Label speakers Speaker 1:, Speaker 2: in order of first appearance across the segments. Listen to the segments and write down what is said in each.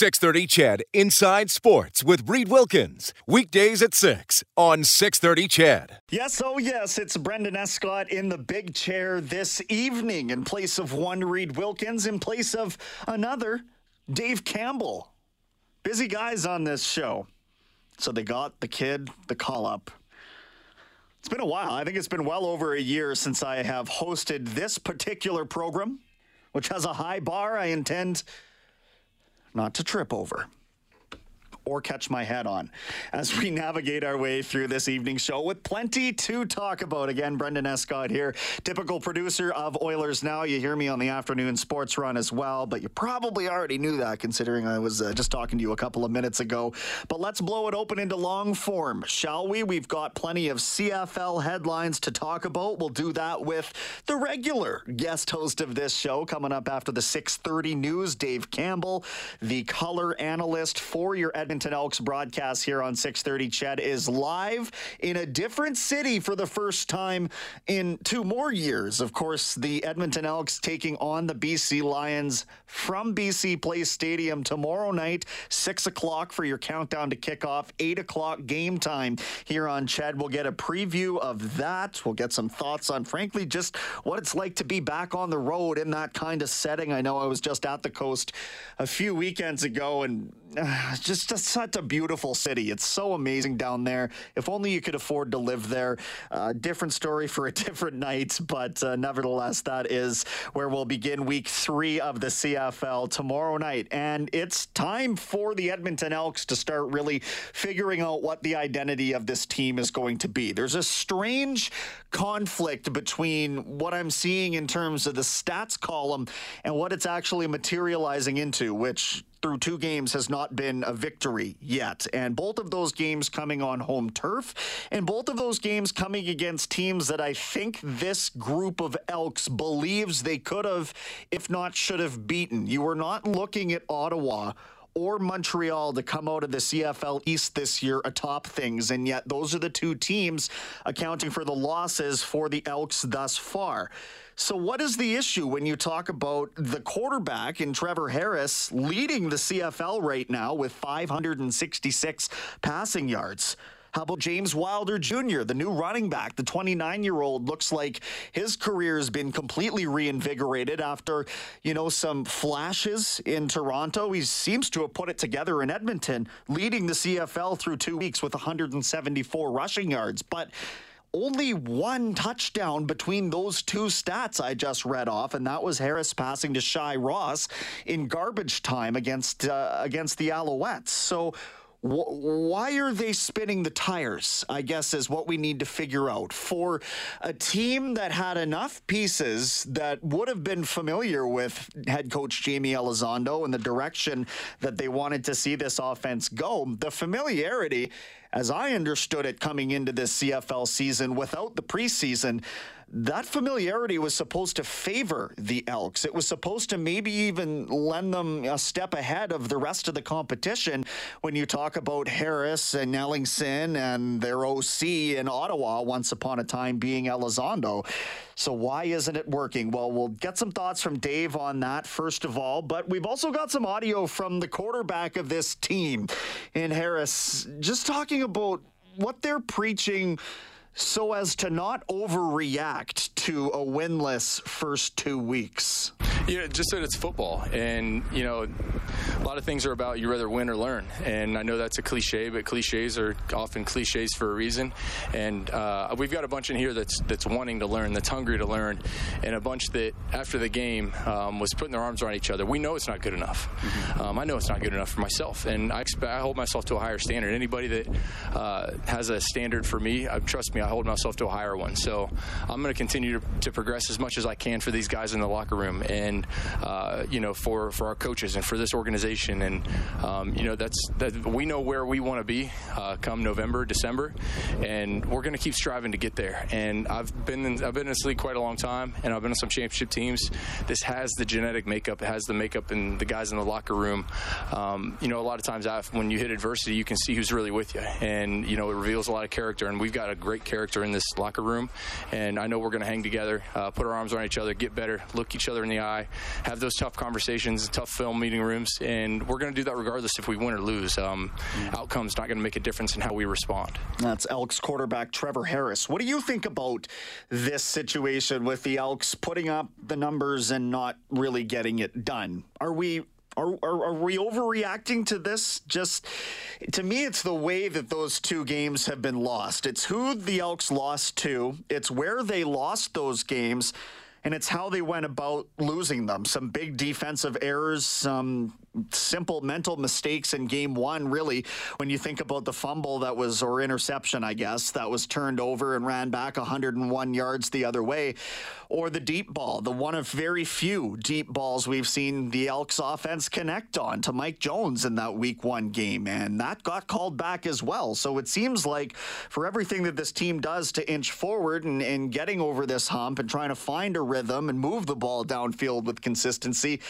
Speaker 1: 630 CHED Inside Sports with Reed Wilkins. Weekdays at 6 on 630 CHED.
Speaker 2: Yes, oh yes, it's Brendan Escott in the big chair this evening in place of one Reed Wilkins, in place of another Dave Campbell. Busy guys on this show. So they got the kid the call up. It's been a while. I think it's been well over a year since I have hosted this particular program, which has a high bar I intend not to trip over or catch my head on as we navigate our way through this evening's show with plenty to talk about. Again, Brendan Escott here, typical producer of Oilers Now. You hear me on the afternoon sports run as well, but you probably already knew that considering I was uh, just talking to you a couple of minutes ago. But let's blow it open into long form, shall we? We've got plenty of CFL headlines to talk about. We'll do that with the regular guest host of this show coming up after the 6:30 news, Dave Campbell, the color analyst for your Edmonton Edmonton Elks broadcast here on 6:30 CHED is live in a different city for the first time in two more years. Of course, the Edmonton Elks taking on the BC Lions from BC Place Stadium tomorrow night, six o'clock for your countdown to kickoff, eight o'clock game time here on CHED. We'll get a preview of that. We'll get some thoughts on, frankly, just what it's like to be back on the road in that kind of setting. I know I was just at the coast a few weekends ago and uh, just, just such a beautiful city. It's so amazing down there. If only you could afford to live there. Uh, different story for a different night, but uh, nevertheless, that is where we'll begin week three of the CFL tomorrow night. And it's time for the Edmonton Elks to start really figuring out what the identity of this team is going to be. There's a strange conflict between what I'm seeing in terms of the stats column and what it's actually materializing into, which through two games has not been a victory yet. And both of those games coming on home turf, and both of those games coming against teams that I think this group of Elks believes they could have, if not should have beaten. You were not looking at Ottawa or Montreal to come out of the CFL East this year atop things. And yet, those are the two teams accounting for the losses for the Elks thus far. So, what is the issue when you talk about the quarterback in Trevor Harris leading the CFL right now with 566 passing yards? How about James Wilder Jr., the new running back? The 29 year old looks like his career has been completely reinvigorated after, you know, some flashes in Toronto. He seems to have put it together in Edmonton, leading the CFL through two weeks with 174 rushing yards. But only one touchdown between those two stats I just read off, and that was Harris passing to Shai Ross in garbage time against uh, against the Alouettes. So why are they spinning the tires? I guess is what we need to figure out for a team that had enough pieces that would have been familiar with head coach Jaime Elizondo and the direction that they wanted to see this offense go. The familiarity, as I understood it coming into this CFL season without the preseason, that familiarity was supposed to favor the Elks. It was supposed to maybe even lend them a step ahead of the rest of the competition when you talk about Harris and Ellingson and their OC in Ottawa once upon a time being Elizondo. So why isn't it working? Well, we'll get some thoughts from Dave on that first of all, but we've also got some audio from the quarterback of this team in Harris just talking about what they're preaching so as to not overreact to a winless first two weeks?
Speaker 3: Yeah, just that it's football, and you know, a lot of things are about you rather win or learn. And I know that's a cliche, but cliches are often cliches for a reason. And uh, we've got a bunch in here that's that's wanting to learn, that's hungry to learn, and a bunch that after the game um, was putting their arms around each other. We know it's not good enough. Mm-hmm. Um, I know it's not good enough for myself, and I expect I hold myself to a higher standard. Anybody that uh, has a standard for me, uh, trust me, I hold myself to a higher one. So I'm going to continue to progress as much as I can for these guys in the locker room and and uh, you know for for our coaches and for this organization. And um, you know that's that we know where we want to be uh, come November, December, and we're going to keep striving to get there. And I've been in, I've been in this league quite a long time, and I've been on some championship teams. This has the genetic makeup. It has the makeup and the guys in the locker room. Um, you know, a lot of times I when you hit adversity, you can see who's really with you, and you know it reveals a lot of character. And we've got a great character in this locker room, and I know we're going to hang together, uh, put our arms around each other, get better, look each other in the eye, have those tough conversations, tough film meeting rooms, and we're going to do that regardless if we win or lose. Um. Outcome's not going to make a difference in how we respond.
Speaker 2: That's Elks quarterback Trevor Harris. What do you think about this situation with the Elks putting up the numbers and not really getting it done? Are we are, are, are, we overreacting to this? Just to me, it's the way that those two games have been lost. It's who the Elks lost to, it's where they lost those games, and it's how they went about losing them. Some big defensive errors, some simple mental mistakes in game one, really, when you think about the fumble that was, or interception, I guess, that was turned over and ran back 101 yards the other way, or the deep ball, the one of very few deep balls we've seen the Elks offense connect on to Mike Jones in that week one game. And that got called back as well. So it seems like for everything that this team does to inch forward and, and getting over this hump and trying to find a rhythm and move the ball downfield with consistency,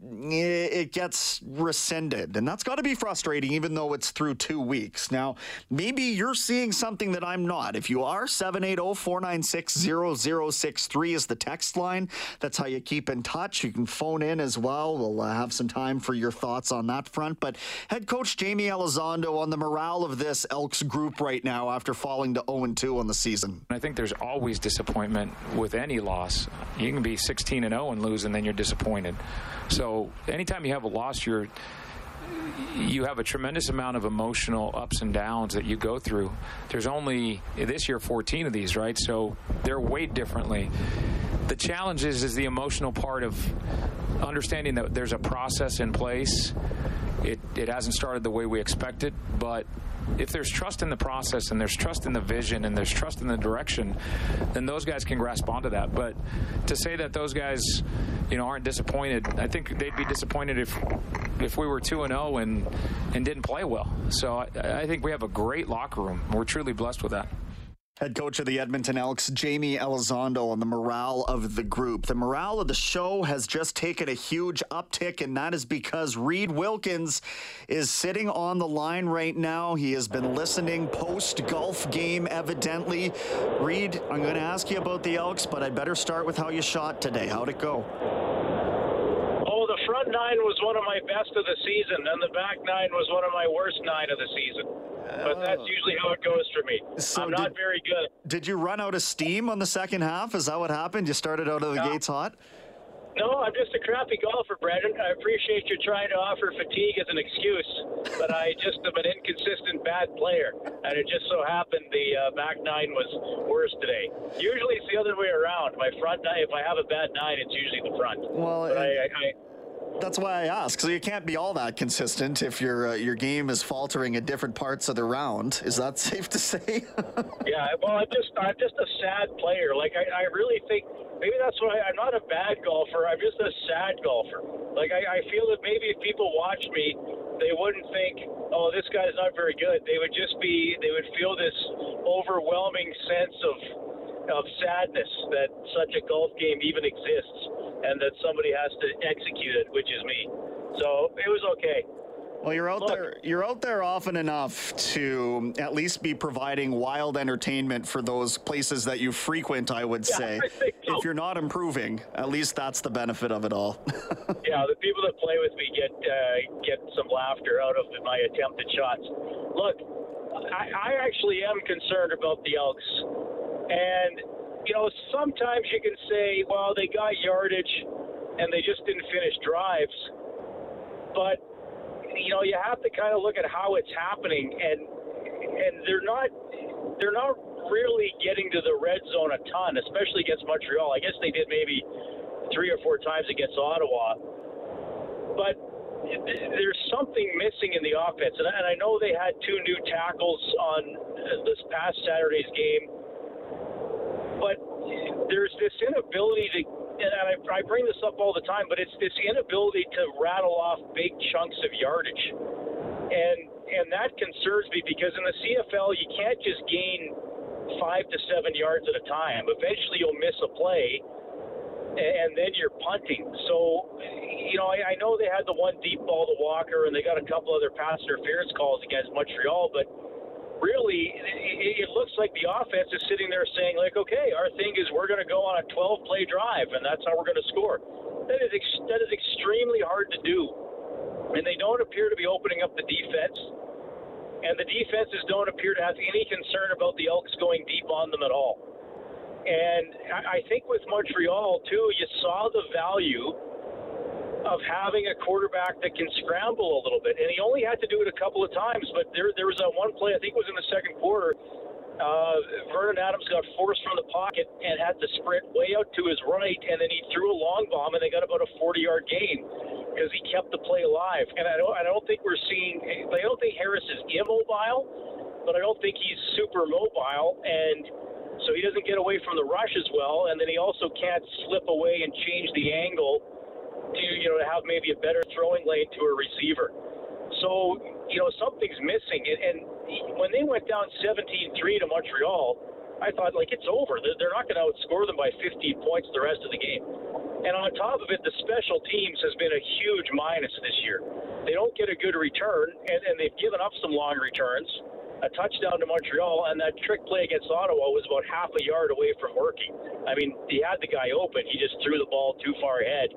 Speaker 2: it gets rescinded. And that's got to be frustrating, even though it's through two weeks. Now, maybe you're seeing something that I'm not. If you are, 780 496 0063 is the text line. That's how you keep in touch. You can phone in as well. We'll uh, have some time for your thoughts on that front. But head coach Jaime Elizondo on the morale of this Elks group right now after falling to 0 2 on the season.
Speaker 4: I think there's always disappointment with any loss. You can be 16 and 0 and lose, and then you're disappointed. So anytime you have a loss, you're you have a tremendous amount of emotional ups and downs that you go through. There's only this year 14 of these, right? So they're weighed differently. The challenge is, is the emotional part of understanding that there's a process in place. It, it hasn't started the way we expected, but if there's trust in the process and there's trust in the vision and there's trust in the direction, then those guys can grasp onto that. But to say that those guys, you know, aren't disappointed, I think they'd be disappointed if if we were two and zero oh and and didn't play well. So I, I think we have a great locker room. We're truly blessed with that.
Speaker 2: Head coach of the Edmonton Elks, Jaime Elizondo, on the morale of the group. The morale of the show has just taken a huge uptick, and that is because Reed Wilkins is sitting on the line right now. He has been listening post golf game, evidently. Reed, I'm going to ask you about the Elks, but I'd better start with how you shot today. How'd it go?
Speaker 5: Front nine was one of my best of the season, and the back nine was one of my worst nine of the season but that's oh. usually how it goes for me. So I'm not did, very good.
Speaker 2: Did you run out of steam on the second half? Is that what happened? You started out of the gates hot?
Speaker 5: No, I'm just a crappy golfer, Brendan. I appreciate you trying to offer fatigue as an excuse, but I just am an inconsistent bad player, and it just so happened the uh, back nine was worse today. Usually it's the other way around. My front nine, if I have a bad nine, it's usually the front.
Speaker 2: Well, I, I that's why I ask. So you can't be all that consistent if your uh, your game is faltering at different parts of the round. Is that safe to say?
Speaker 5: yeah. Well, I'm just I'm just a sad player. Like I, I really think maybe that's why I'm not a bad golfer. I'm just a sad golfer. Like I, I feel that maybe if people watch me, they wouldn't think, oh, this guy's not very good. They would just be they would feel this overwhelming sense of of sadness that such a golf game even exists and that somebody has to execute it, which is me. So it was okay.
Speaker 2: Well, you're out Look, there. You're out there often enough to at least be providing wild entertainment for those places that you frequent. I would
Speaker 5: yeah,
Speaker 2: say,
Speaker 5: I so.
Speaker 2: if you're not improving, at least that's the benefit of it all.
Speaker 5: yeah, the people that play with me get uh, get some laughter out of my attempted shots. Look, I, I actually am concerned about the Elks and, you know, sometimes you can say, well, they got yardage and they just didn't finish drives. But, you know, you have to kind of look at how it's happening and and they're not they're not really getting to the red zone a ton, especially against Montreal. I guess they did maybe three or four times against Ottawa. But there's something missing in the offense. And I know they had two new tackles on this past Saturday's game but there's this inability to and I, I bring this up all the time, but it's this inability to rattle off big chunks of yardage, and and that concerns me because in the CFL you can't just gain five to seven yards at a time. Eventually you'll miss a play, and then you're punting. So, you know, I, I know they had the one deep ball to Walker, and they got a couple other pass interference calls against Montreal, but really, it, it looks like the offense is sitting there saying, like, okay, our thing is we're going to go on a 12 play drive, and that's how we're going to score. That is, ex- that is extremely hard to do. And they don't appear to be opening up the defense. And the defenses don't appear to have any concern about the Elks going deep on them at all. And I think with Montreal, too, you saw the value of having a quarterback that can scramble a little bit. And he only had to do it a couple of times, but there there was a one play I think it was in the second quarter. Uh, Vernon Adams got forced from the pocket and had to sprint way out to his right, and then he threw a long bomb, and they got about a 40-yard gain because he kept the play alive. And I don't I don't think we're seeing. I don't think Harris is immobile, but I don't think he's super mobile and so he doesn't get away from the rush as well, and then he also can't slip away and change the angle to you know to have maybe a better throwing lane to a receiver. So you know something's missing, and, and when they went down 17-3 to Montreal, I thought like it's over. They're, they're not going to outscore them by 15 points the rest of the game. And on top of it, the special teams has been a huge minus this year. They don't get a good return, and, and they've given up some long returns a touchdown to Montreal, and that trick play against Ottawa was about half a yard away from working. I mean, he had the guy open. He just threw the ball too far ahead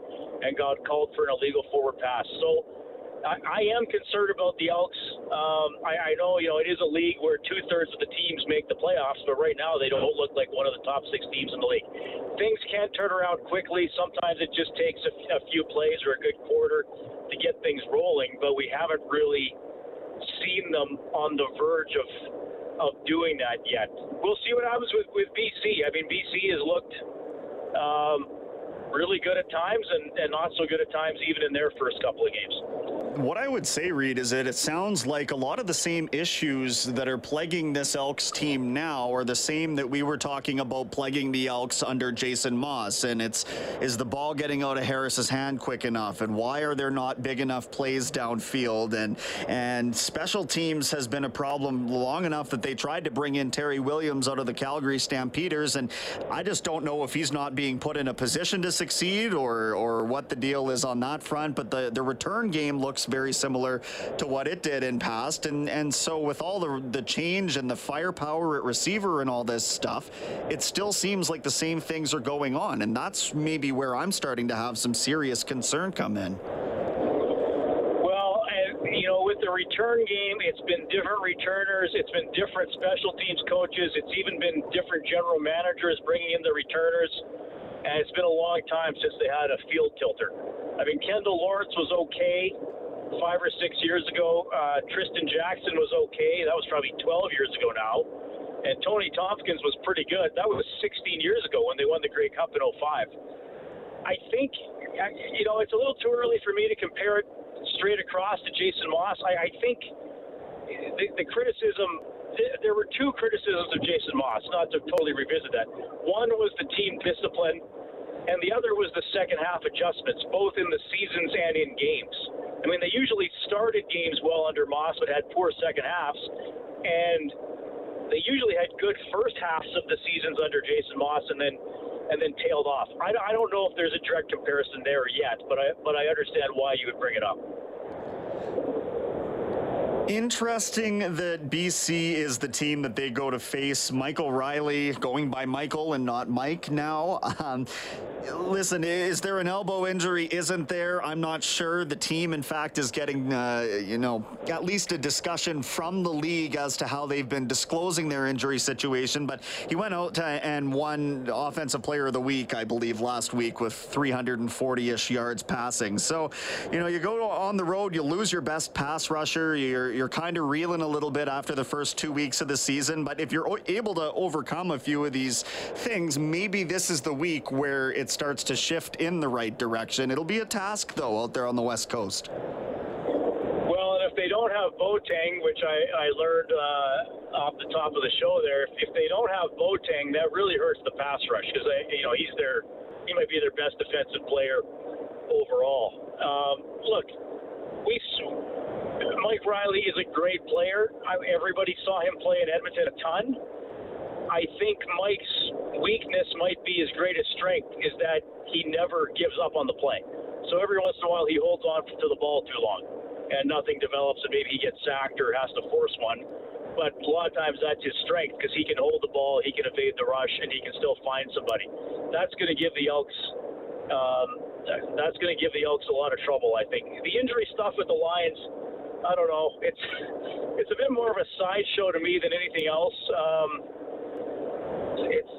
Speaker 5: and got called for an illegal forward pass. So I, I am concerned about the Elks. Um, I, I know, you know, it is a league where two thirds of the teams make the playoffs, but right now they don't look like one of the top six teams in the league. Things can't turn around quickly. Sometimes it just takes a, a few plays or a good quarter to get things rolling, but we haven't really seen them on the verge of of doing that yet. We'll see what happens with, with BC. I mean, BC has looked um, really good at times and, and not so good at times, even in their first couple of games.
Speaker 2: What I would say, Reed, is that it sounds like a lot of the same issues that are plaguing this Elks team now are the same that we were talking about plaguing the Elks under Jason Maas. And it's is the ball getting out of Harris's hand quick enough? And why are there not big enough plays downfield? And and special teams has been a problem long enough that they tried to bring in Terry Williams out of the Calgary Stampeders. And I just don't know if he's not being put in a position to succeed or or what the deal is on that front. But the, the return game looks very similar to what it did in past. And and so with all the the change and the firepower at receiver and all this stuff, it still seems like the same things are going on. And that's maybe where I'm starting to have some serious concern come in.
Speaker 5: Well, you know, with the return game, it's been different returners, it's been different special teams coaches, it's even been different general managers bringing in the returners. And it's been a long time since they had a field tilter. I mean, Kendial Lawrence was okay five or six years ago. Uh, Tristan Jackson was okay. That was probably 12 years ago now. And Tony Tompkins was pretty good. That was 16 years ago when they won the Grey Cup in 05. I think, you know, it's a little too early for me to compare it straight across to Jason Maas. I, I think the, the criticism, there were two criticisms of Jason Maas, not to totally revisit that. One was the team discipline, and the other was the second half adjustments, both in the seasons and in games. I mean, they usually started games well under Maas, but had poor second halves, and they usually had good first halves of the seasons under Jason Maas, and then and then tailed off. I, I don't know if there's a direct comparison there yet, but I but I understand why you would bring it up.
Speaker 2: Interesting that BC is the team that they go to face. Michael Reilly going by Michael and not Mike now. Um, listen, is there an elbow injury? Isn't there? I'm not sure. The team, in fact, is getting, uh, you know, at least a discussion from the league as to how they've been disclosing their injury situation. But he went out and won Offensive Player of the Week, I believe, last week with 340 ish yards passing. So, you know, you go on the road, you lose your best pass rusher. You're, you're kind of reeling a little bit after the first two weeks of the season. But if you're able to overcome a few of these things, maybe this is the week where it starts to shift in the right direction. It'll be a task, though, out there on the West Coast.
Speaker 5: Well, and if they don't have Boateng, which I, I learned uh, off the top of the show there, if, if they don't have Boateng, that really hurts the pass rush because you know he's their he might be their best defensive player overall. Um, look, we Mike Reilly is a great player. Everybody saw him play in Edmonton a ton. I think Mike's weakness might be his greatest strength is that he never gives up on the play. So every once in a while he holds on to the ball too long and nothing develops and maybe he gets sacked or has to force one. But a lot of times that's his strength because he can hold the ball, he can evade the rush, and he can still find somebody. That's going to give the Elks um, that's going to give the Elks a lot of trouble, I think. The injury stuff with the Lions, I don't know. It's it's a bit more of a sideshow to me than anything else. Um, it's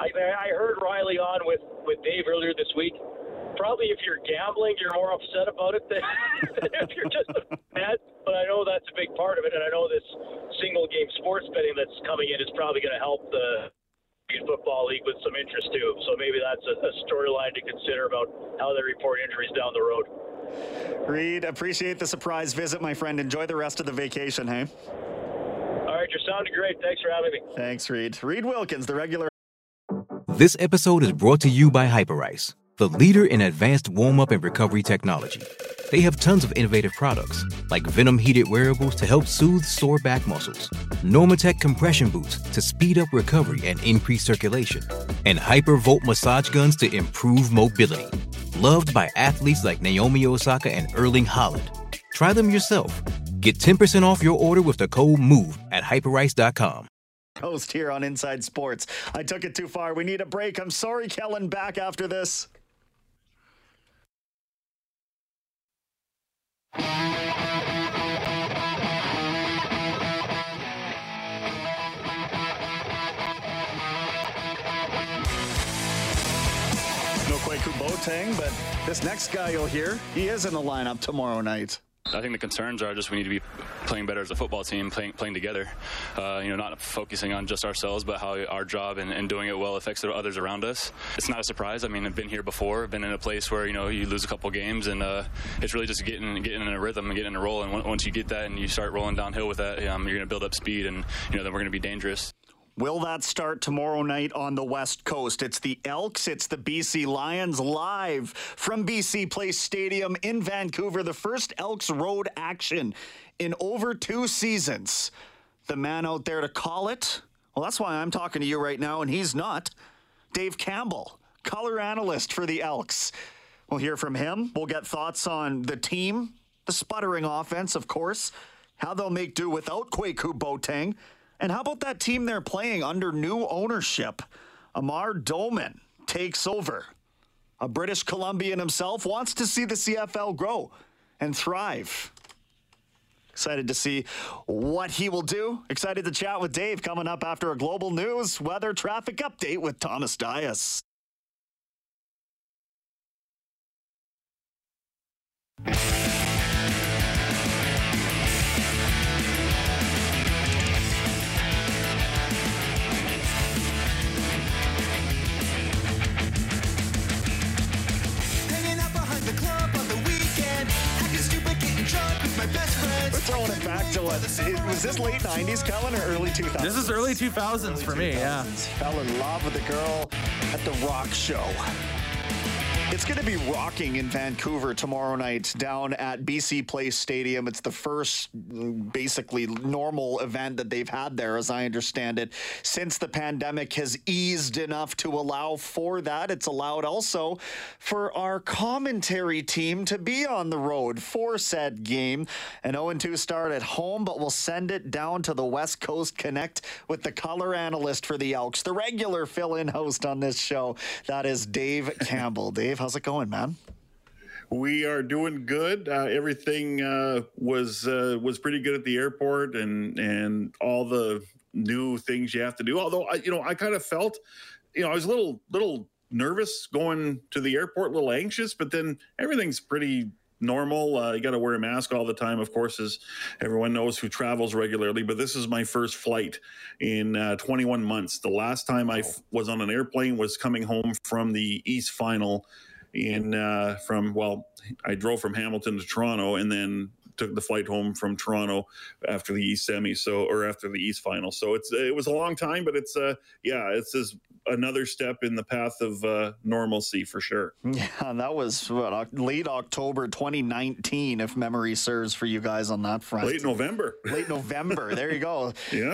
Speaker 5: I, I heard Reilly on with with Dave earlier this week. Probably if you're gambling, you're more upset about it than, than if you're just a fan. But I know that's a big part of it, and I know this single game sports betting that's coming in is probably going to help the Football League with some interest too. So maybe that's a, a storyline to consider about how they report injuries down the road.
Speaker 2: Reed, appreciate the surprise visit, my friend. Enjoy the rest of the vacation, hey?
Speaker 5: All right, you're sounding great. Thanks for having me.
Speaker 2: Thanks, Reed. Reed Wilkins, the regular.
Speaker 6: This episode is brought to you by Hyperice, the leader in advanced warm up and recovery technology. They have tons of innovative products, like Venom heated wearables to help soothe sore back muscles, Normatec compression boots to speed up recovery and increase circulation, and Hypervolt massage guns to improve mobility. Loved by athletes like Naomi Osaka and Erling Haaland. Try them yourself. Get 10% off your order with the code MOVE at hyperice.com.
Speaker 2: Host here on Inside Sports. I took it too far. We need a break. I'm sorry, Kellen. Back after this. But this next guy you'll hear, he is in the lineup tomorrow night.
Speaker 7: I think the concerns are just we need to be playing better as a football team, playing playing together. Uh, you know, not focusing on just ourselves, but how our job and, and, doing it well affects the others around us. It's not a surprise. I mean, I've been here before. I've been in a place where you know you lose a couple games, and uh, it's really just getting getting in a rhythm and getting in a roll. And once you get that and you start rolling downhill with that, um, you're going to build up speed, and you know then we're going to be dangerous.
Speaker 2: Will that start tomorrow night on the West Coast? It's the Elks, it's the BC Lions live from BC Place Stadium in Vancouver. The first Elks road action in over two seasons. The man out there to call it, well, that's why I'm talking to you right now, and he's not. Dave Campbell, color analyst for the Elks. We'll hear from him. We'll get thoughts on the team, the sputtering offense, of course, how they'll make do without Kwaku Boateng. And how about that team they're playing under new ownership? Amar Doman takes over. A British Columbian himself wants to see the CFL grow and thrive. Excited to see what he will do. Excited to chat with Dave coming up after a global news weather traffic update with Thomas Dias. Throwing it back to what? Was this late 90s, Kellen, or early 2000s?
Speaker 8: This is early 2000s early for 2000s. me, yeah.
Speaker 2: Fell in love with a girl at the rock show. It's going to be rocking in Vancouver tomorrow night down at BC Place Stadium. It's the first mm, basically normal event that they've had there, as I understand it, since the pandemic has eased enough to allow for that. It's allowed also for our commentary team to be on the road for said game. An 0 2 start at home, but we'll send it down to the West Coast Connect with the color analyst for the Elks, the regular fill in host on this show. That is Dave Campbell. Dave, how's it going, man?
Speaker 9: We are doing good. Uh, everything uh, was uh, was pretty good at the airport, and and all the new things you have to do. Although I, you know, I kind of felt, you know, I was a little little nervous going to the airport, a little anxious, but then everything's pretty normal. Uh, you got to wear a mask all the time, of course, as everyone knows who travels regularly. But this is my first flight in uh, 21 months. The last time I f- was on an airplane was coming home from the East Final in uh, from well, I drove from Hamilton to Toronto and then took the flight home from Toronto after the East semi, so or after the East final. So it's it was a long time, but it's uh yeah, it's as another step in the path of uh, normalcy for sure.
Speaker 2: Yeah, that was what, late October 2019, if memory serves for you guys on that front.
Speaker 9: Late November.
Speaker 2: Late November. there you go.
Speaker 9: yeah.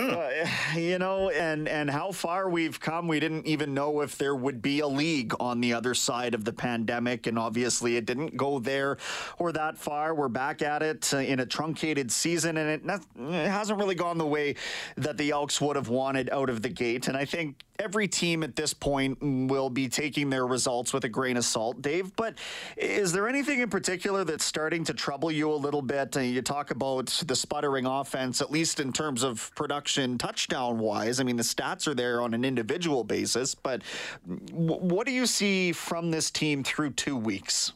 Speaker 2: Uh, you know, and and how far we've come. We didn't even know if there would be a league on the other side of the pandemic, and obviously it didn't go there or that far. We're back at it uh, in a truncated season, and it, it hasn't really gone the way that the Elks would have wanted out of the gate. And I think every team at this point will be taking their results with a grain of salt, Dave. But is there anything in particular that's starting to trouble you a little bit? Uh, you talk about the sputtering offense, at least in terms of production touchdown wise. I mean, the stats are there on an individual basis, but what do you see from this team through two weeks?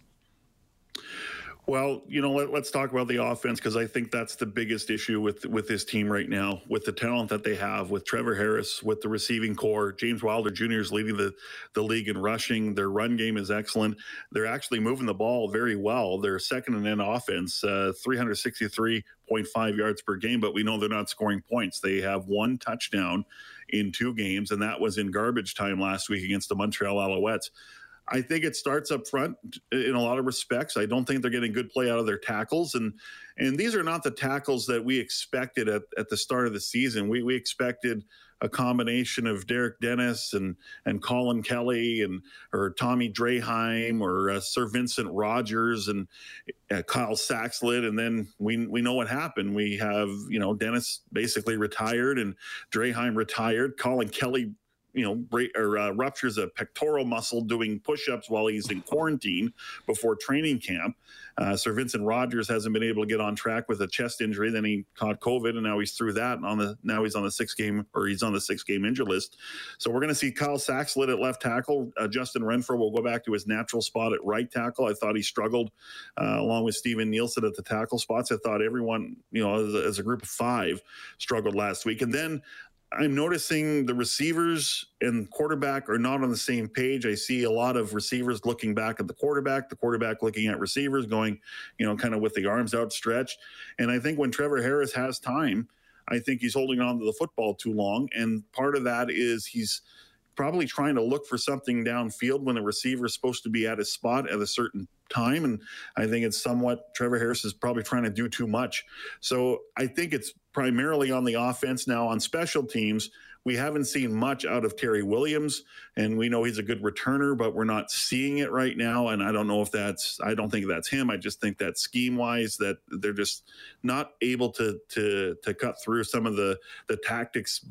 Speaker 9: Well, you know, let, us talk about the offense because I think that's the biggest issue with with this team right now, with the talent that they have, with Trevor Harris, with the receiving core. James Wilder Jr. is leading the the league in rushing. Their run game is excellent. They're actually moving the ball very well. They're second in offense, uh, 363.5 yards per game, but we know they're not scoring points. They have one touchdown in two games, and that was in garbage time last week against the Montreal Alouettes. I think it starts up front in a lot of respects. I don't think they're getting good play out of their tackles, and and these are not the tackles that we expected at, at the start of the season. We we expected a combination of Derek Dennis and and Colin Kelly and or Tommy Draheim or uh, SirVincent Rogers and uh, Kyle Saxelid, and then we we know what happened. We have you know Dennis basically retired and Draheim retired. Colin Kelly you know, break, or uh, ruptures a pectoral muscle doing push-ups while he's in quarantine before training camp. Uh, SirVincent Rogers hasn't been able to get on track with a chest injury. Then he caught COVID, and now he's through that. And on the now he's on the six game or he's on the six game injury list. So we're going to see Kyle Saxelid at left tackle. Uh, Justin Renfro will go back to his natural spot at right tackle. I thought he struggled uh, along with Steven Nielsen at the tackle spots. I thought everyone, you know, as a, as a group of five, struggled last week. And then I'm noticing the receivers and quarterback are not on the same page. I see a lot of receivers looking back at the quarterback, the quarterback looking at receivers, going, you know, kind of with the arms outstretched. And I think when Trevor Harris has time, I think he's holding on to the football too long. And part of that is he's probably trying to look for something downfield when the receiver is supposed to be at his spot at a certain time. And I think it's somewhat Trevor Harris is probably trying to do too much. So I think it's primarily on the offense now on special teams we haven't seen much out of Terry Williams, and we know he's a good returner, but we're not seeing it right now. And I don't know if that's, I don't think that's him. I just think that scheme wise, that they're just not able to to to cut through some of the the tactics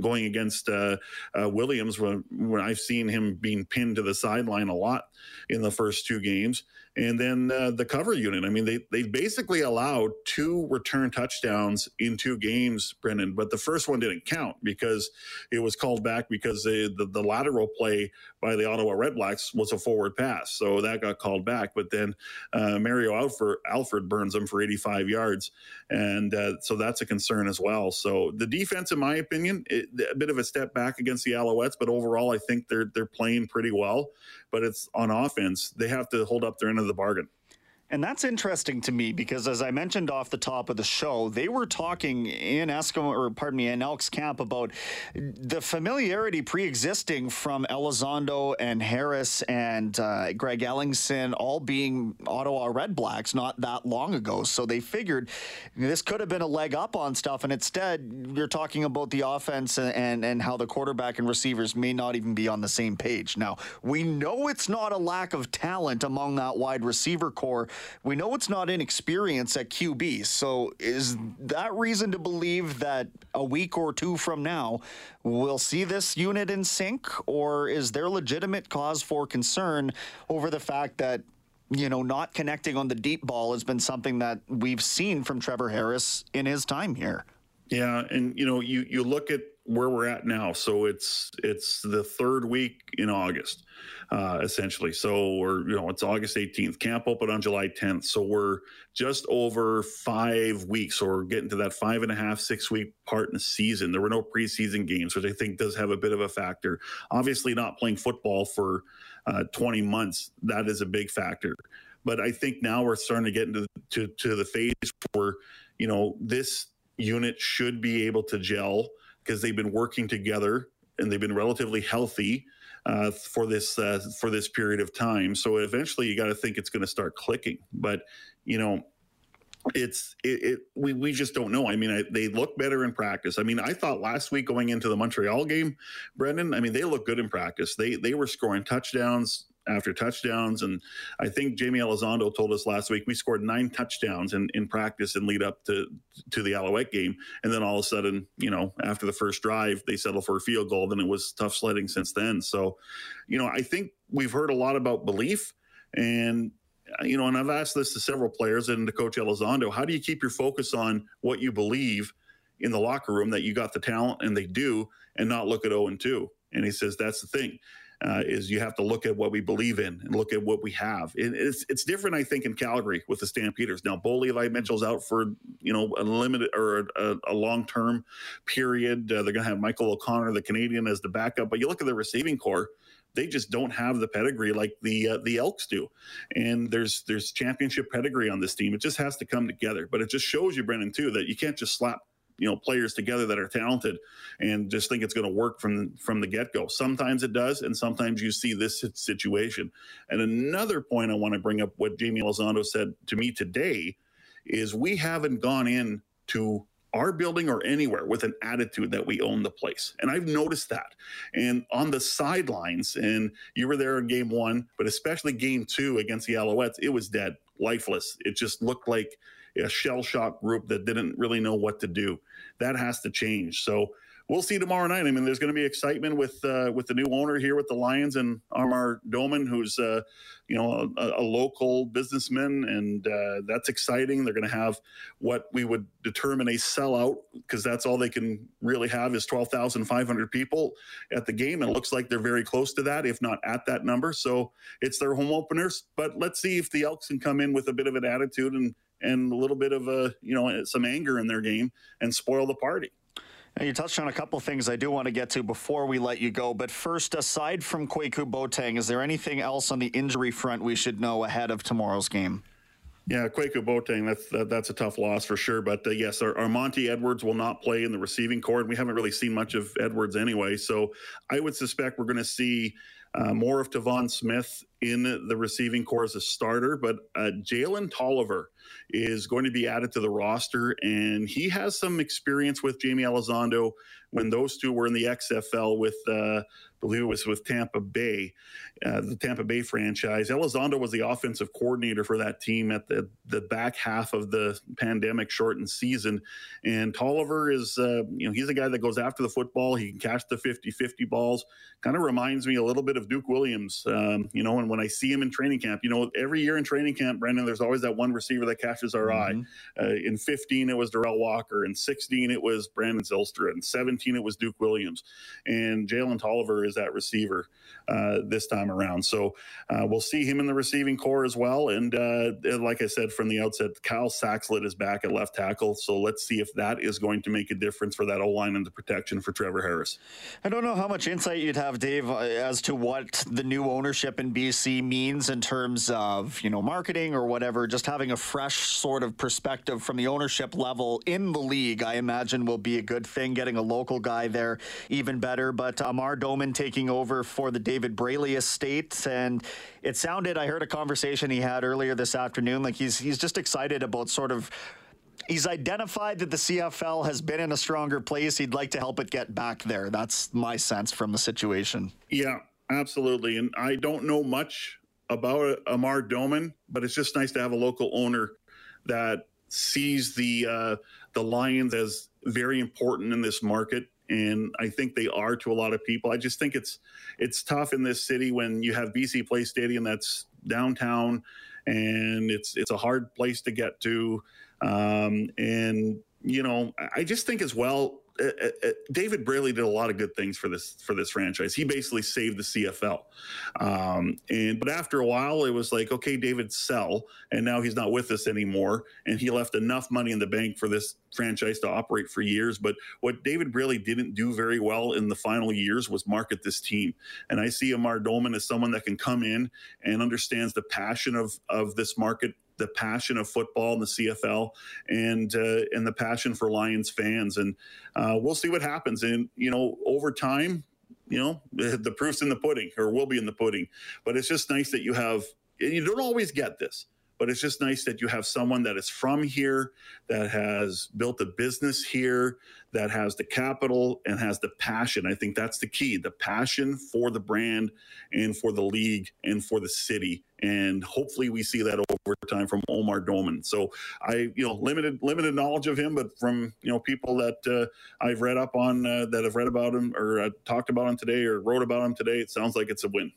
Speaker 9: going against uh, uh, Williams when when I've seen him being pinned to the sideline a lot in the first two games. And then uh, the cover unit. I mean, they they basically allowed two return touchdowns in two games, Brendan. But the first one didn't count because it was called back because the the lateral play by the Ottawa Redblacks was a forward pass, so that got called back. But then uh, Mario Alford, Alford burns them for 85 yards, and uh, so that's a concern as well. So the defense, in my opinion, it, a bit of a step back against the Alouettes, but overall, I think they're they're playing pretty well. But it's on offense; they have to hold up their end of the bargain.
Speaker 2: And that's interesting to me because, as I mentioned off the top of the show, they were talking in Eskimo, or pardon me, in Elks camp about the familiarity pre-existing from Elizondo and Harris and uh, Greg Ellingson all being Ottawa Redblacks not that long ago. So they figured this could have been a leg up on stuff, and instead you're talking about the offense and, and, and how the quarterback and receivers may not even be on the same page. Now we know it's not a lack of talent among that wide receiver core we know it's not inexperience at QB. So is that reason to believe that a week or two from now we'll see this unit in sync, or is there legitimate cause for concern over the fact that you know, not connecting on the deep ball has been something that we've seen from Trevor Harris in his time here.
Speaker 9: Yeah, and you know, you you look at where we're at now. So it's it's the third week in August uh, essentially. So we're, you know, it's August 18th. Camp open on July 10th. So we're just over five weeks, or getting to that five and a half, six week part in the season. There were no preseason games, which I think does have a bit of a factor. Obviously, not playing football for uh, 20 months, that is a big factor. But I think now we're starting to get into to, to the phase where, you know, this unit should be able to gel because they've been working together and they've been relatively healthy uh, for this uh, for this period of time. So eventually, you got to think it's going to start clicking. But you know, it's it, it, we we just don't know. I mean, I, they look better in practice. I mean, I thought last week going into the Montreal game, Brendan. I mean, they look good in practice. They they were scoring touchdowns after touchdowns, and I think Jaime Elizondo told us last week we scored nine touchdowns in, in practice and lead up to to the Alouette game, and then all of a sudden, you know, after the first drive, they settle for a field goal. Then it was tough sledding since then. So, you know, I think we've heard a lot about belief and you know, and I've asked this to several players and to Coach Elizondo, how do you keep your focus on what you believe in the locker room that you got the talent and they do, and not look at 0 and 2? And he says that's the thing. Uh, is you have to look at what we believe in and look at what we have. It, it's it's different, I think, in Calgary with the Stampeders. Now, Bo Levi Mitchell's out for you know a limited or a, a long term period. Uh, they're going to have Michael O'Connor, the Canadian, as the backup. But you look at the receiving core they just don't have the pedigree like the uh, the Elks do. And there's there's championship pedigree on this team. It just has to come together. But it just shows you, Brendan, too, that you can't just slap you know players together that are talented and just think it's going to work from from the get-go sometimes it does and sometimes you see this situation and another point i want to bring up what jaime elizondo said to me today is we haven't gone in to our building or anywhere with an attitude that we own the place. And I've noticed that. And on the sidelines, and you were there in game one, but especially game two against the Alouettes, it was dead, lifeless. It just looked like a shell shock group that didn't really know what to do. That has to change. So we'll see tomorrow night. I mean, there's going to be excitement with uh, with the new owner here with the Lions and Amar Doman, who's uh, you know a, a, local businessman, and uh, that's exciting. They're going to have what we would determine a sellout because that's all they can really have is twelve thousand five hundred people at the game, and it looks like they're very close to that, if not at that number. So it's their home openers. But let's see if the Elks can come in with a bit of an attitude and and a little bit of a you know some anger in their game and spoil the party.
Speaker 2: You touched on a couple things I do want to get to before we let you go. But first, aside from Kwaku Boateng, is there anything else on the injury front we should know ahead of tomorrow's game?
Speaker 9: Yeah, Kwaku Boateng, that's that, that's a tough loss for sure. But uh, yes, our, our, Monty Edwards will not play in the receiving corps. And we haven't really seen much of Edwards anyway, so I would suspect we're going to see uh, more of Tevaun Smith in the receiving core as a starter. But uh, Jalen Tolliver is going to be added to the roster, and he has some experience with Jaime Elizondo when those two were in the XFL with, uh, I believe it was with Tampa Bay, uh, the Tampa Bay franchise. Elizondo was the offensive coordinator for that team at the, the back half of the pandemic shortened season. And Tolliver is, uh, you know, he's a guy that goes after the football. He can catch the 50 50 balls. Kind of reminds me a little bit of Duke Williams, um, you know, and when I see him in training camp, you know, every year in training camp, Brendan, there's always that one receiver that catches our mm-hmm. eye. Uh, in 15, it was Derel Walker. In 16, it was Brandon Zylstra. In 17, it was Duke Williams. And Jalen Tolliver is that receiver uh, this time around. So uh, we'll see him in the receiving core as well. And uh, like I said from the outset, Kyle Saxelid is back at left tackle. So let's see if that is going to make a difference for that O line and the protection for Trevor Harris.
Speaker 2: I don't know how much insight you'd have, Dave, uh, as to what the new ownership in BC means in terms of, you know, marketing or whatever. Just having a fresh sort of perspective from the ownership level in the league, I imagine will be a good thing. Getting a local guy there, even better. But Amar Doman taking over for the David Braley estate. And it sounded, I heard a conversation he had earlier this afternoon, like he's, he's just excited about sort of he's identified that the CFL has been in a stronger place. He'd like to help it get back there. That's my sense from the situation.
Speaker 9: Yeah, absolutely. And I don't know much about Amar Doman, but it's just nice to have a local owner that sees the uh, the Lions as very important in this market and I think they are to a lot of people. I just think it's it's tough in this city when you have BC Place Stadium that's downtown, and it's it's a hard place to get to, um, and you know I just think as well uh, uh, uh, David Braley did a lot of good things for this for this franchise. He basically saved the CFL, um, and but after a while, it was like, okay, David sell, and now he's not with us anymore, and he left enough money in the bank for this franchise to operate for years. But what David Braley didn't do very well in the final years was market this team, and I see Amar Doman as someone that can come in and understands the passion of of this market the passion of football and the CFL and uh, and the passion for Lions fans. And uh, we'll see what happens. And you know, over time, you know, the proof's in the pudding or will be in the pudding. But it's just nice that you have, you don't always get this, but it's just nice that you have someone that is from here, that has built a business here, that has the capital and has the passion. I think that's the key the passion for the brand and for the league and for the city. And hopefully we see that over time from Amar Doman. So I, you know, limited limited knowledge of him, but from you know people that uh, I've read up on uh, that have read about him or uh, talked about him today or wrote about him today, it sounds like it's a win.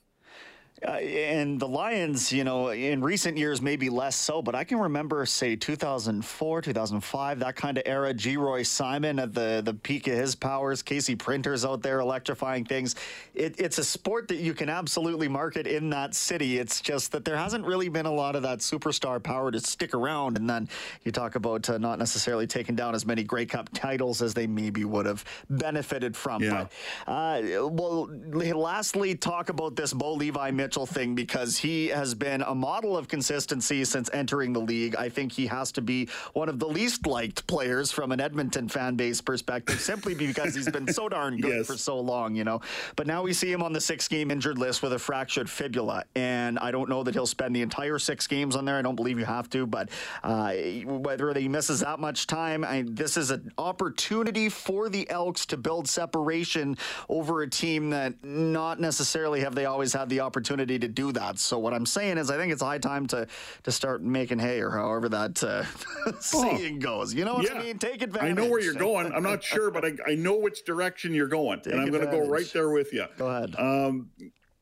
Speaker 2: Uh, and the Lions, you know, in recent years, maybe less so, but I can remember, say, 2004, 2005, that kind of era. Geroy Simon at the, the peak of his powers, Casey Printers out there electrifying things. It, it's a sport that you can absolutely market in that city. It's just that there hasn't really been a lot of that superstar power to stick around. And then you talk about uh, not necessarily taking down as many Grey Cup titles as they maybe would have benefited from. Yeah. But, uh, well, lastly, talk about this Bo Levi Mitchell Mitchell thing because he has been a model of consistency since entering the league. I think he has to be one of the least liked players from an Edmonton fan base perspective, simply because he's been so darn good yes. for so long, you know. But now we see him on the six game injured list with a fractured fibula. And I don't know that he'll spend the entire six games on there. I don't believe you have to, but uh, whether he misses that much time, I, this is an opportunity for the Elks to build separation over a team that not necessarily have they always had the opportunity opportunity to do that. So what I'm saying is, I think it's high time to to start making hay, or however that uh, saying goes. You know what yeah. I mean? Take advantage.
Speaker 9: I know where you're going. I'm not sure, but I, I know which direction you're going, Take and I'm going to go right there with you.
Speaker 2: Go ahead.
Speaker 9: Um,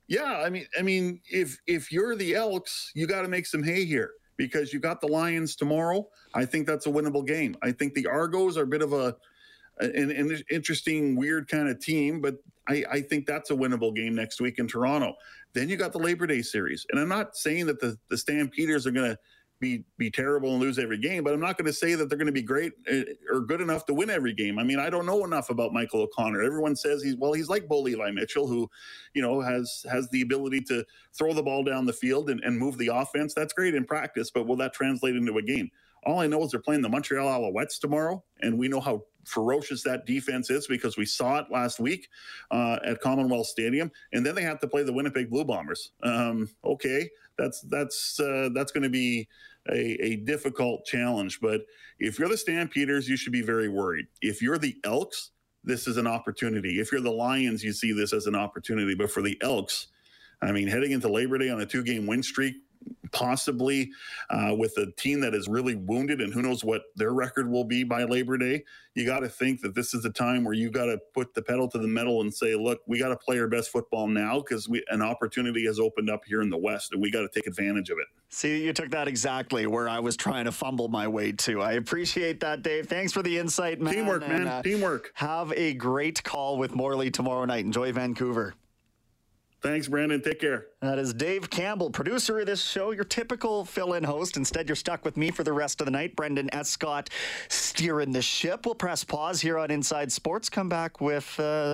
Speaker 9: yeah, I mean, I mean, if if you're the Elks, you got to make some hay here because you got the Lions tomorrow. I think that's a winnable game. I think the Argos are a bit of a an, an interesting, weird kind of team, but I, I, think that's a winnable game next week in Toronto. Then you got the Labor Day series. And I'm not saying that the, the Stampeders are going to be be terrible and lose every game, but I'm not going to say that they're going to be great eh, or good enough to win every game. I mean, I don't know enough about Michael O'Connor. Everyone says he's well, he's like Bo Levi Mitchell, who, you know, has has the ability to throw the ball down the field and, and move the offense. That's great in practice, but will that translate into a game? All I know is they're playing the Montreal Alouettes tomorrow, and we know how ferocious that defense is because we saw it last week uh, at Commonwealth Stadium, and then they have to play the Winnipeg Blue Bombers. Um, okay, that's that's uh, that's going to be a, a difficult challenge, but if you're the Stampeders, you should be very worried. If you're the Elks, this is an opportunity. If you're the Lions, you see this as an opportunity, but for the Elks. I mean, heading into Labor Day on a two game win streak, possibly uh, with a team that is really wounded and who knows what their record will be by Labor Day. You got to think that this is a time where you got to put the pedal to the metal and say, look, we got to play our best football now because an opportunity has opened up here in the West and we got to take advantage of it.
Speaker 2: See, you took that exactly where I was trying to fumble my way to. I appreciate that, Dave. Thanks for the insight, man.
Speaker 9: Teamwork, and, man. Uh, Teamwork.
Speaker 2: Have a great call with Morley tomorrow night. Enjoy Vancouver.
Speaker 9: Thanks, Brandon. Take care.
Speaker 2: That is Dave Campbell, producer of this show, your typical fill in host. Instead, you're stuck with me for the rest of the night. Brendan Escott steering the ship. We'll press pause here on Inside Sports. Come back with. Uh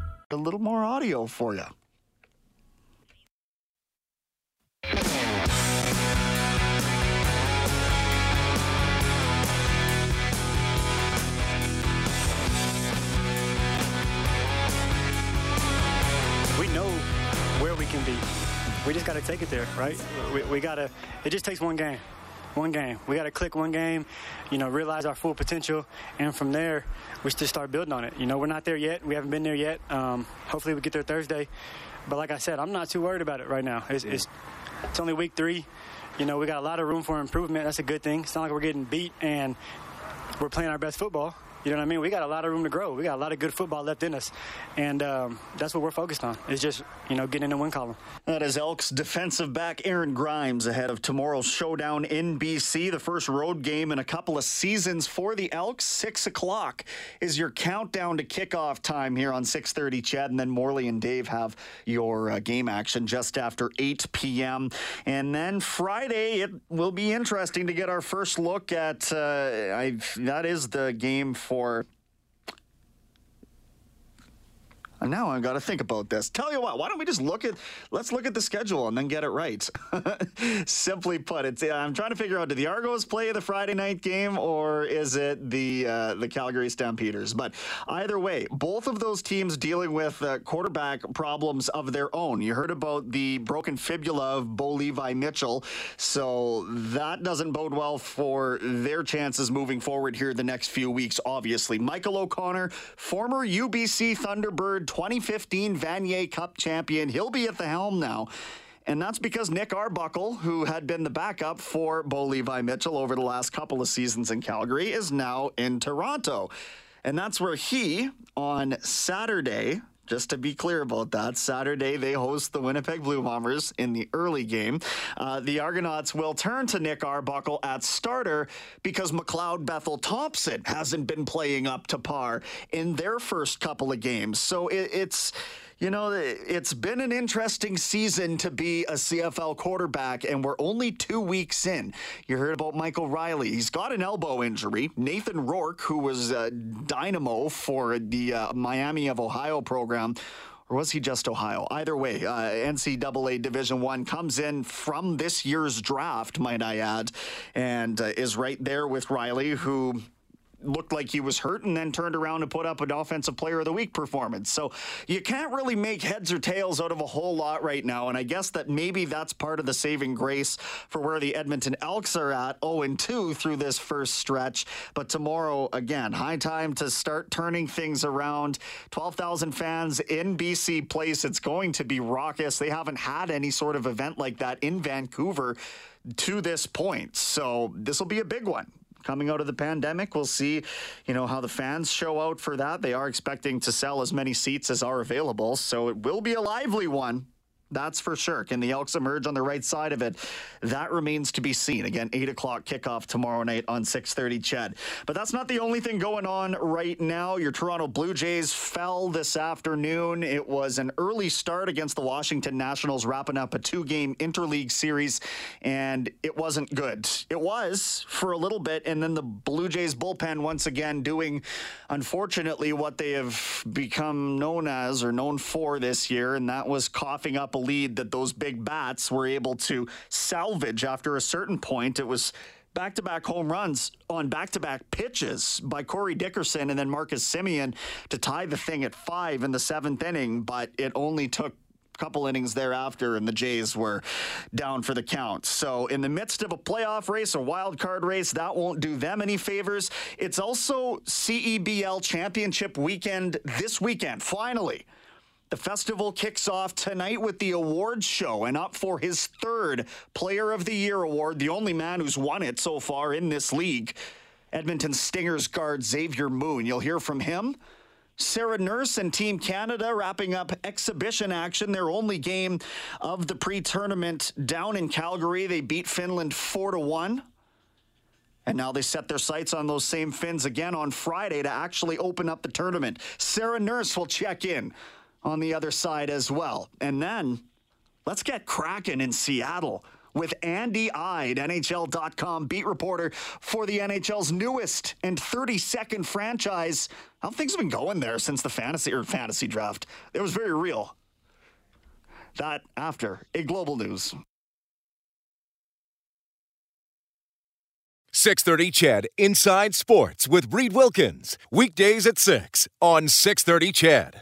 Speaker 2: a little more audio for you.
Speaker 10: We know where we can be. We just got to take it there, right? We, we got to, it just takes one game one game. We got to click one game, you know, realize our full potential, and from there, we just start building on it. You know, we're not there yet. We haven't been there yet. Um, hopefully, we get there Thursday. But like I said, I'm not too worried about it right now. It's, it's, it's only week three. You know, we got a lot of room for improvement. That's a good thing. It's not like we're getting beat and we're playing our best football. You know what I mean? We got a lot of room to grow. We got a lot of good football left in us, and um, that's what we're focused on. It's just you know getting in the win column.
Speaker 2: That is Elks defensive back Aaron Grimes ahead of tomorrow's showdown in BC, the first road game in a couple of seasons for the Elks. Six o'clock is your countdown to kickoff time here on 6:30. CHED and then Morley and Dave have your uh, game action just after 8 p.m. And then Friday, it will be interesting to get our first look at. Uh, that is the game for for and now I've got to think about this. Tell you what, why don't we just look at let's look at the schedule and then get it right. Simply put, it's I'm trying to figure out: do the Argos play the Friday night game or is it the uh, the Calgary Stampeders? But either way, both of those teams dealing with uh, quarterback problems of their own. You heard about the broken fibula of Bo Levi Mitchell, so that doesn't bode well for their chances moving forward here the next few weeks. Obviously, Michael O'Connor, former UBC Thunderbird 2015 Vanier Cup champion. He'll be at the helm now. And that's because Nick Arbuckle, who had been the backup for Bo Levi Mitchell over the last couple of seasons in Calgary, is now in Toronto. And that's where he, on Saturday, just to be clear about that, Saturday they host the Winnipeg Blue Bombers in the early game. Uh, the Argonauts will turn to Nick Arbuckle at starter because McLeod Bethel Thompson hasn't been playing up to par in their first couple of games. So it, it's you know, it's been an interesting season to be a CFL quarterback, and we're only two weeks in. You heard about Michael Reilly. He's got an elbow injury. Nathan Rourke, who was a dynamo for the uh, Miami of Ohio program, or was he just Ohio? Either way, uh, NCAA Division One comes in from this year's draft, might I add, and uh, is right there with Reilly, who looked like he was hurt and then turned around and put up an offensive player of the week performance. So you can't really make heads or tails out of a whole lot right now. And I guess that maybe that's part of the saving grace for where the Edmonton Elks are at 0 2 through this first stretch. But tomorrow, again, high time to start turning things around. 12,000 fans in BC Place. It's going to be raucous. They haven't had any sort of event like that in Vancouver to this point. So this will be a big one coming out of the pandemic. We'll see, you know, how the fans show out for that. They are expecting to sell as many seats as are available, so it will be a lively one. That's for sure. Can the Elks emerge on the right side of it? That remains to be seen. Again, 8 o'clock kickoff tomorrow night on 630 CHED. But that's not the only thing going on right now. Your Toronto Blue Jays fell this afternoon. It was an early start against the Washington Nationals, wrapping up a two-game interleague series, and it wasn't good. It was for a little bit, and then the Blue Jays bullpen once again doing, unfortunately, what they have become known as or known for this year, and that was coughing up a lead that those big bats were able to salvage after a certain point. It was back to back home runs on back to back pitches by Corey Dickerson and then Marcus Semien to tie the thing at five in the seventh inning, but it only took a couple innings thereafter, and the Jays were down for the count. So, in the midst of a playoff race, a wild card race, that won't do them any favors. It's also CEBL championship weekend this weekend, finally. The festival kicks off tonight with the awards show and up for his third Player of the Year award, the only man who's won it so far in this league. Edmonton Stingers guard Xavier Moon. You'll hear from him. Sarah Nurse and Team Canada wrapping up exhibition action, their only game of the pre-tournament down in Calgary. They beat Finland 4 to 1. And now they set their sights on those same Finns again on Friday to actually open up the tournament. Sarah Nurse will check in on the other side as well. And then let's get cracking in Seattle with Andy Ide, NHL.com beat reporter for the NHL's newest and 32nd franchise. How things have been going there since the fantasy or fantasy draft. It was very real. That after a global news.
Speaker 1: 630 CHED Inside Sports with Reid Wilkins. Weekdays at 6 on 630 CHED.